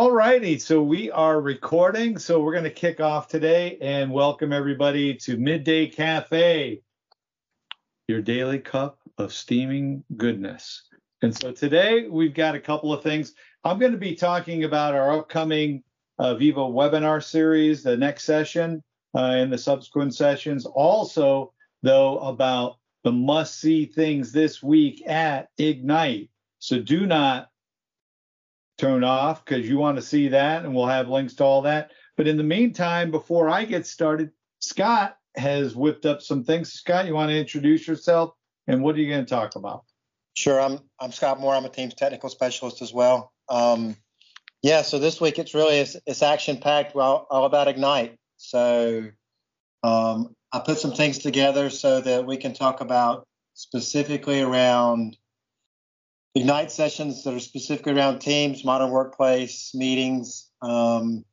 All righty, so we are recording. So we're going to kick off today and welcome everybody to Midday Cafe, your daily cup of steaming goodness. And so today we've got a couple of things. I'm going to be talking about our upcoming uh, Viva webinar series, the next session, uh, and the subsequent sessions. Also, though, about the must see things this week at Ignite. So do not turn off because you want to see that, and we'll have links to all that. But in the meantime, before I get started, Scott has whipped up some things. Scott, you want to introduce yourself and what are you going to talk about? Sure. I'm I'm Scott Moore. I'm a team's technical specialist as well. Um, yeah. So this week it's really it's, it's action packed. Well, all about Ignite. So um, I put some things together so that we can talk about specifically around Ignite sessions that are specifically around teams, modern workplace, meetings. Um,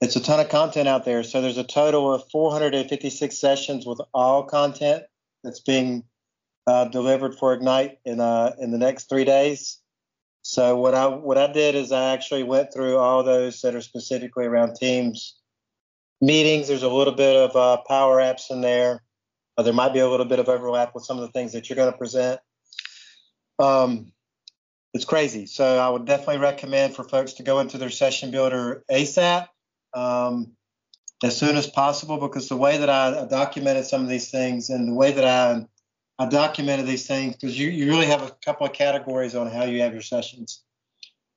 it's a ton of content out there. So there's a total of 456 sessions with all content that's being uh, delivered for Ignite in uh, in the next three days. So what I what I did is I actually went through all those that are specifically around teams meetings. There's a little bit of uh, power apps in there. Uh, there might be a little bit of overlap with some of the things that you're going to present. Um, it's crazy. So I would definitely recommend for folks to go into their session builder ASAP um, as soon as possible because the way that I documented some of these things and the way that I I documented these things because you, you really have a couple of categories on how you have your sessions.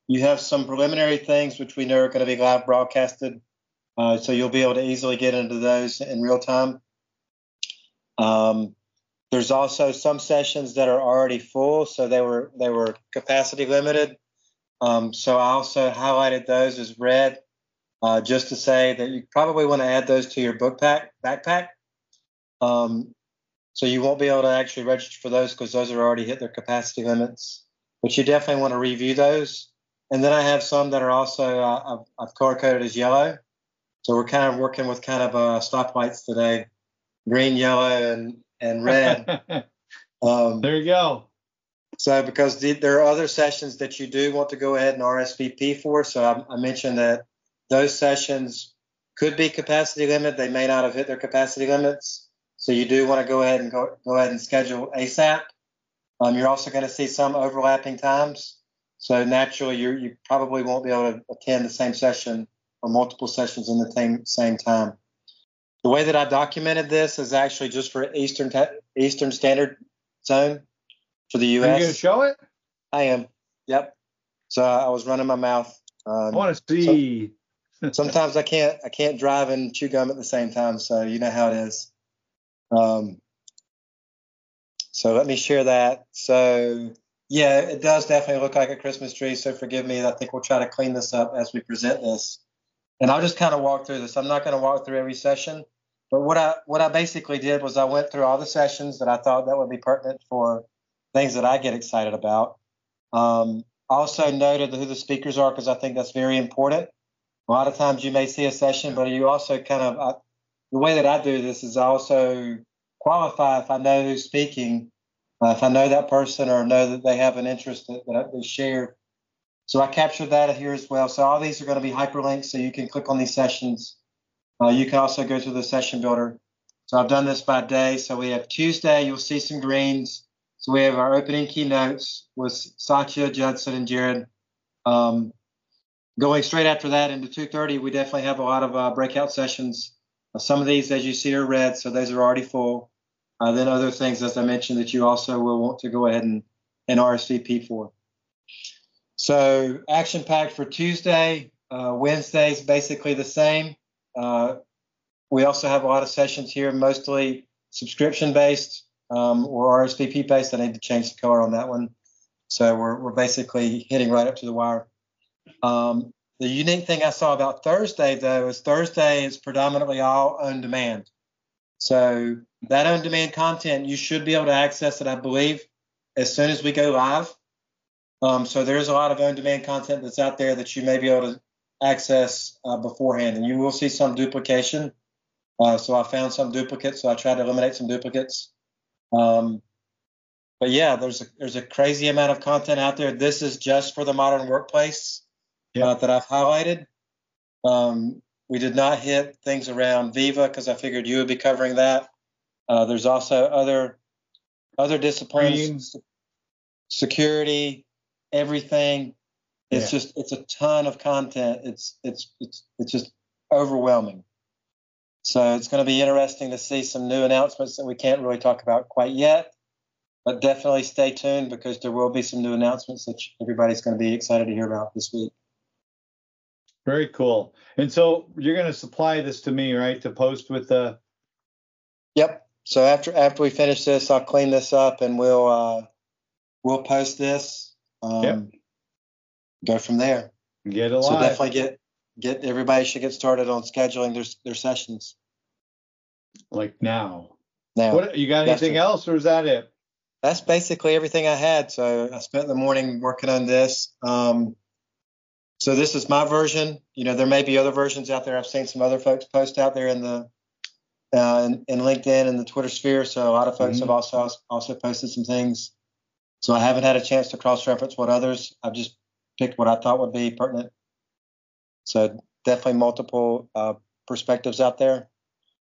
You have some preliminary things which we know are going to be live broadcasted, uh, so you'll be able to easily get into those in real time. Um, there's also some sessions that are already full, so they were they were capacity limited. Um, so I also highlighted those as red, uh, just to say that you probably want to add those to your book pack backpack. Um, so you won't be able to actually register for those because those are already hit their capacity limits. But you definitely want to review those. And then I have some that are also uh, I've, color coded as yellow. So we're kind of working with kind of uh, stoplights today, green, yellow, and and red. um, there you go. So because the, there are other sessions that you do want to go ahead and RSVP for. So I, I mentioned that those sessions could be capacity limit. They may not have hit their capacity limits. So you do want to go ahead and go, go ahead and schedule ASAP. Um, you're also going to see some overlapping times. So naturally, you you probably won't be able to attend the same session or multiple sessions in the same same time. The way that I documented this is actually just for Eastern Eastern Standard Zone for the U.S. Are you going to show it? I am. Yep. So I was running my mouth. Um, I want to see. So, sometimes I can't I can't drive and chew gum at the same time, so you know how it is. Um, so let me share that. So yeah, it does definitely look like a Christmas tree. So forgive me. I think we'll try to clean this up as we present this. And I'll just kind of walk through this. I'm not going to walk through every session, but what I what I basically did was I went through all the sessions that I thought that would be pertinent for things that I get excited about. Um, also noted who the speakers are because I think that's very important. A lot of times you may see a session, but you also kind of I, the way that I do this is I also qualify if I know who's speaking, uh, if I know that person or know that they have an interest that, that they share so I captured that here as well. So all these are going to be hyperlinks, so you can click on these sessions. Uh, you can also go to the session builder. So I've done this by day. So we have Tuesday, you'll see some greens. So we have our opening keynotes with Satya, Judson, and Jared. Um, going straight after that into 2.30, we definitely have a lot of uh, breakout sessions. Uh, some of these, as you see, are red, so those are already full. Uh, then other things, as I mentioned, that you also will want to go ahead and, and RSVP for. So action packed for Tuesday. Uh, Wednesday's basically the same. Uh, we also have a lot of sessions here, mostly subscription based um, or RSVP based. I need to change the color on that one. So we're, we're basically hitting right up to the wire. Um, the unique thing I saw about Thursday, though, is Thursday is predominantly all on demand. So that on demand content, you should be able to access it, I believe, as soon as we go live. Um, so there's a lot of on-demand content that's out there that you may be able to access uh, beforehand, and you will see some duplication. Uh, so I found some duplicates, so I tried to eliminate some duplicates. Um, but yeah, there's a there's a crazy amount of content out there. This is just for the modern workplace. yep. uh, that I've highlighted. Um, we did not hit things around Viva because I figured you would be covering that. Uh, there's also other other disciplines, security, everything. It's yeah. just it's a ton of content. It's it's it's it's just overwhelming. So it's going to be interesting to see some new announcements that we can't really talk about quite yet, but definitely stay tuned because there will be some new announcements that everybody's going to be excited to hear about this week. Very cool. And so you're going to supply this to me, right, to post with the. Yep. So after after we finish this, I'll clean this up and we'll uh, we'll post this. Um, yep. Go from there. Get it So definitely get get everybody should get started on scheduling their their sessions. Like now. Now. What you got anything else or is that it? That's basically everything I had. So I spent the morning working on this. Um, so this is my version. You know, there may be other versions out there. I've seen some other folks post out there in the uh, in, in, LinkedIn and the Twitter sphere. So a lot of folks mm-hmm. have also also posted some things. So I haven't had a chance to cross reference what others. I've just picked what I thought would be pertinent. So definitely multiple uh, perspectives out there.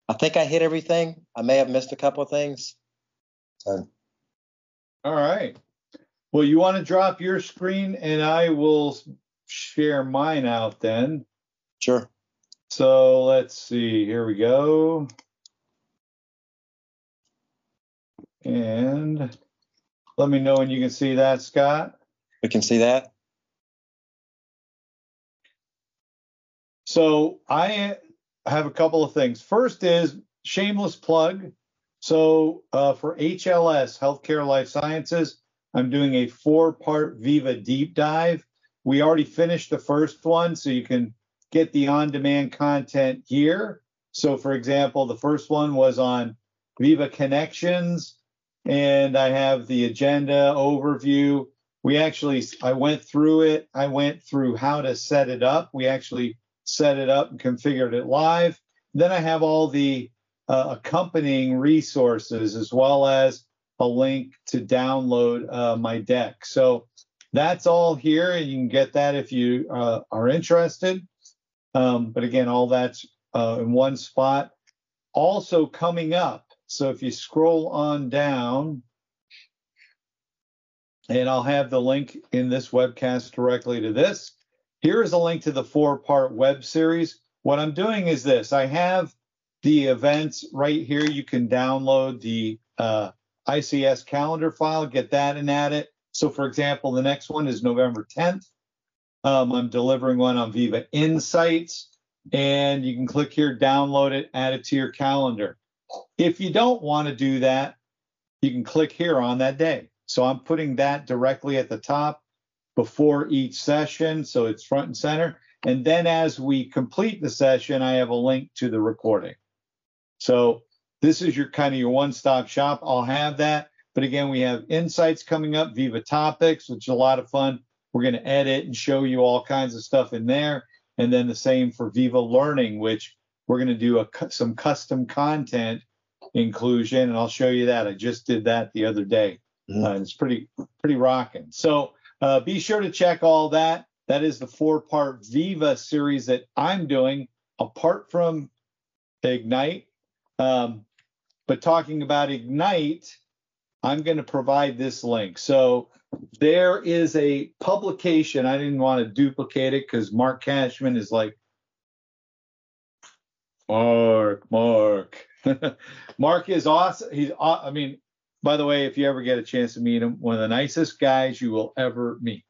I think I hit everything. I may have missed a couple of things. So. All right. Well, you want to drop your screen and I will share mine out then. Sure. So let's see. Here we go. And let me know when you can see that, Scott. We can see that. So I have a couple of things. First is shameless plug. So uh, for HLS, Healthcare Life Sciences, I'm doing a four-part Viva deep dive. We already finished the first one, so you can get the on-demand content here. So for example, the first one was on Viva Connections, and I have the agenda overview. We actually, I went through it. I went through how to set it up. We actually set it up and configured it live. Then I have all the uh, accompanying resources as well as a link to download uh, my deck. So that's all here, and you can get that if you uh, are interested. Um, but again, all that's uh, in one spot. Also coming up, so if you scroll on down, and I'll have the link in this webcast directly to this. Here is a link to the four part web series. What I'm doing is this I have the events right here. You can download the uh, ICS calendar file, get that and add it. So, for example, the next one is November 10th. Um, I'm delivering one on Viva Insights, and you can click here, download it, add it to your calendar. If you don't want to do that, you can click here on that day. So I'm putting that directly at the top before each session, so it's front and center. And then as we complete the session, I have a link to the recording. So this is your kind of your one-stop shop. I'll have that. But again, we have insights coming up, Viva Topics, which is a lot of fun. We're going to edit and show you all kinds of stuff in there. And then the same for Viva Learning, which we're going to do a, some custom content inclusion, and I'll show you that. I just did that the other day. Mm-hmm. Uh, it's pretty pretty rocking. So uh, be sure to check all that. That is the four part Viva series that I'm doing apart from Ignite. Um, but talking about Ignite, I'm going to provide this link. So there is a publication. I didn't want to duplicate it because Mark Kashman is like, Mark, Mark. Mark is awesome. He's, I mean, by the way, if you ever get a chance to meet him, one of the nicest guys you will ever meet.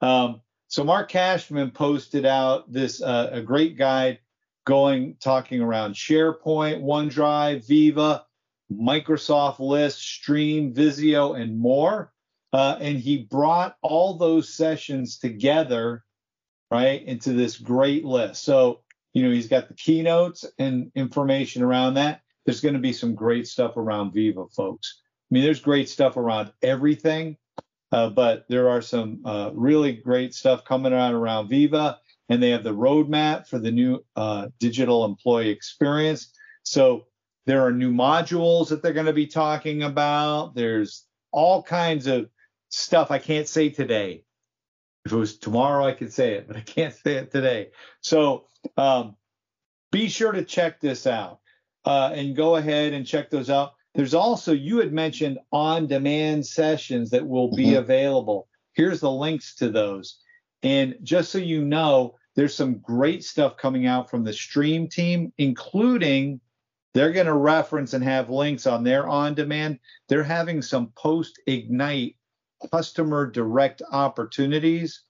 Um, so Mark Kashman posted out this uh, a great guide going talking around SharePoint, OneDrive, Viva, Microsoft List, Stream, Visio, and more. Uh, and he brought all those sessions together, right, into this great list. So, you know, he's got the keynotes and information around that. There's going to be some great stuff around Viva, folks. I mean, there's great stuff around everything, uh, but there are some uh, really great stuff coming out around Viva, and they have the roadmap for the new uh, digital employee experience. So there are new modules that they're going to be talking about. There's all kinds of stuff I can't say today, If it was tomorrow, I could say it, but I can't say it today. So um, be sure to check this out uh, and go ahead and check those out. There's also, you had mentioned on demand sessions that will be mm-hmm. available. Here's the links to those. And just so you know, there's some great stuff coming out from the stream team, including they're going to reference and have links on their on demand. They're having some post Ignite customer direct opportunities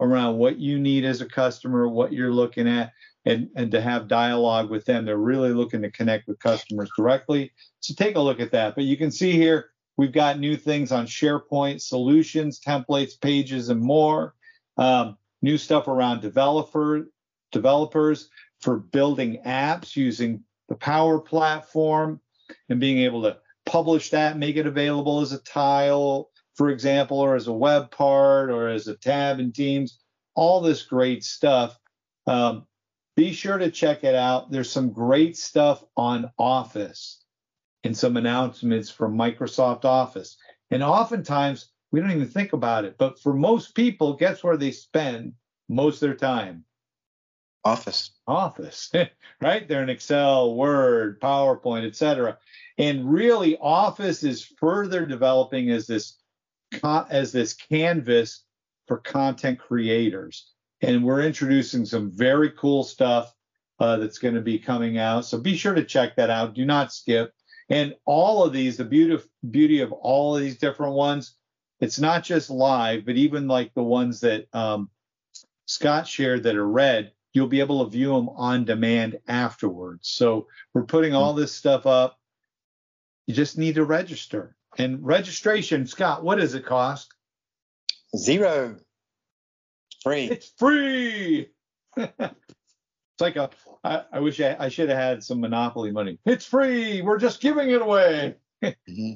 around what you need as a customer, what you're looking at, and, and to have dialogue with them. They're really looking to connect with customers directly. So take a look at that. But you can see here, we've got new things on SharePoint, solutions, templates, pages, and more. Um, new stuff around developer developers for building apps using the Power Platform and being able to publish that, make it available as a tile, for example, or as a web part or as a tab in Teams. All this great stuff. Um, be sure to check it out. There's some great stuff on Office and some announcements from Microsoft Office. And oftentimes we don't even think about it. But for most people, guess where they spend most of their time? Office. Office, right? They're in Excel, Word, PowerPoint, etc. And really, Office is further developing as this as this canvas for content creators. And we're introducing some very cool stuff uh, that's going to be coming out. So be sure to check that out. Do not skip. And all of these, the beauty of, beauty of all of these different ones, it's not just live, but even like the ones that um, Scott shared that are red, you'll be able to view them on demand afterwards. So we're putting all this stuff up. You just need to register. And registration, Scott, what does it cost? Zero. Free. It's free. it's like a. I, I wish I, I should have had some Monopoly money. It's free. We're just giving it away. Mm-hmm.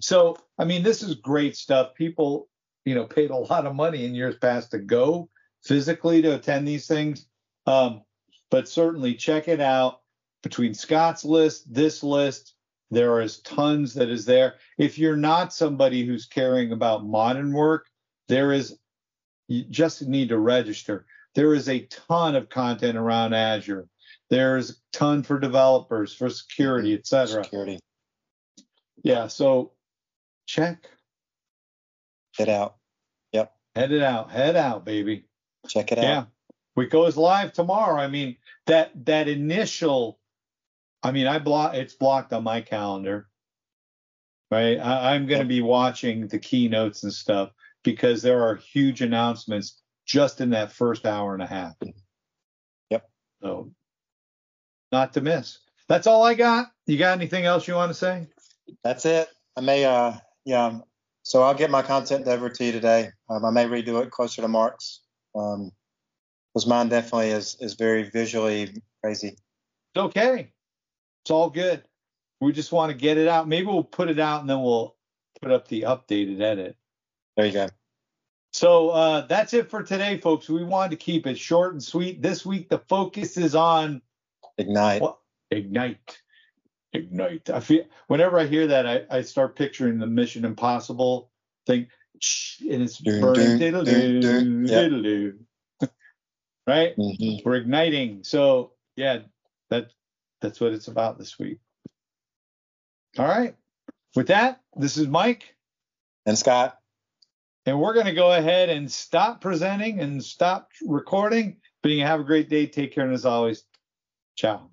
So, I mean, this is great stuff. People, you know, paid a lot of money in years past to go physically to attend these things. Um, but certainly check it out. Between Scott's list, this list, there is tons that is there. If you're not somebody who's caring about modern work, there is you just need to register. There is a ton of content around Azure. There's a ton for developers, for security, etc. Security. Yeah, so check. Head out. Yep. Head it out. Head out, baby. Check it out. Yeah. It goes live tomorrow. I mean, that that initial I mean, I block it's blocked on my calendar. Right? I, I'm gonna be watching the keynotes and stuff because there are huge announcements just in that first hour and a half. Yep. So not to miss. That's all I got. You got anything else you want to say? That's it. I may, uh, yeah. So I'll get my content over to you today. Um, I may redo it closer to Mark's. Um, because mine definitely is is very visually crazy. It's okay. It's all good. We just want to get it out. Maybe we'll put it out and then we'll put up the updated edit. There you go. So uh, that's it for today, folks. We wanted to keep it short and sweet. This week the focus is on ignite. Well, ignite ignite. I feel whenever I hear that, I, I start picturing the Mission Impossible thing, and it's burning. Diddle do, diddle right? Mm-hmm. We're igniting. So yeah, that that's what it's about this week. All right. With that, this is Mike and Scott. And we're going to go ahead and stop presenting and stop recording. But you have a great day. Take care. And as always, ciao.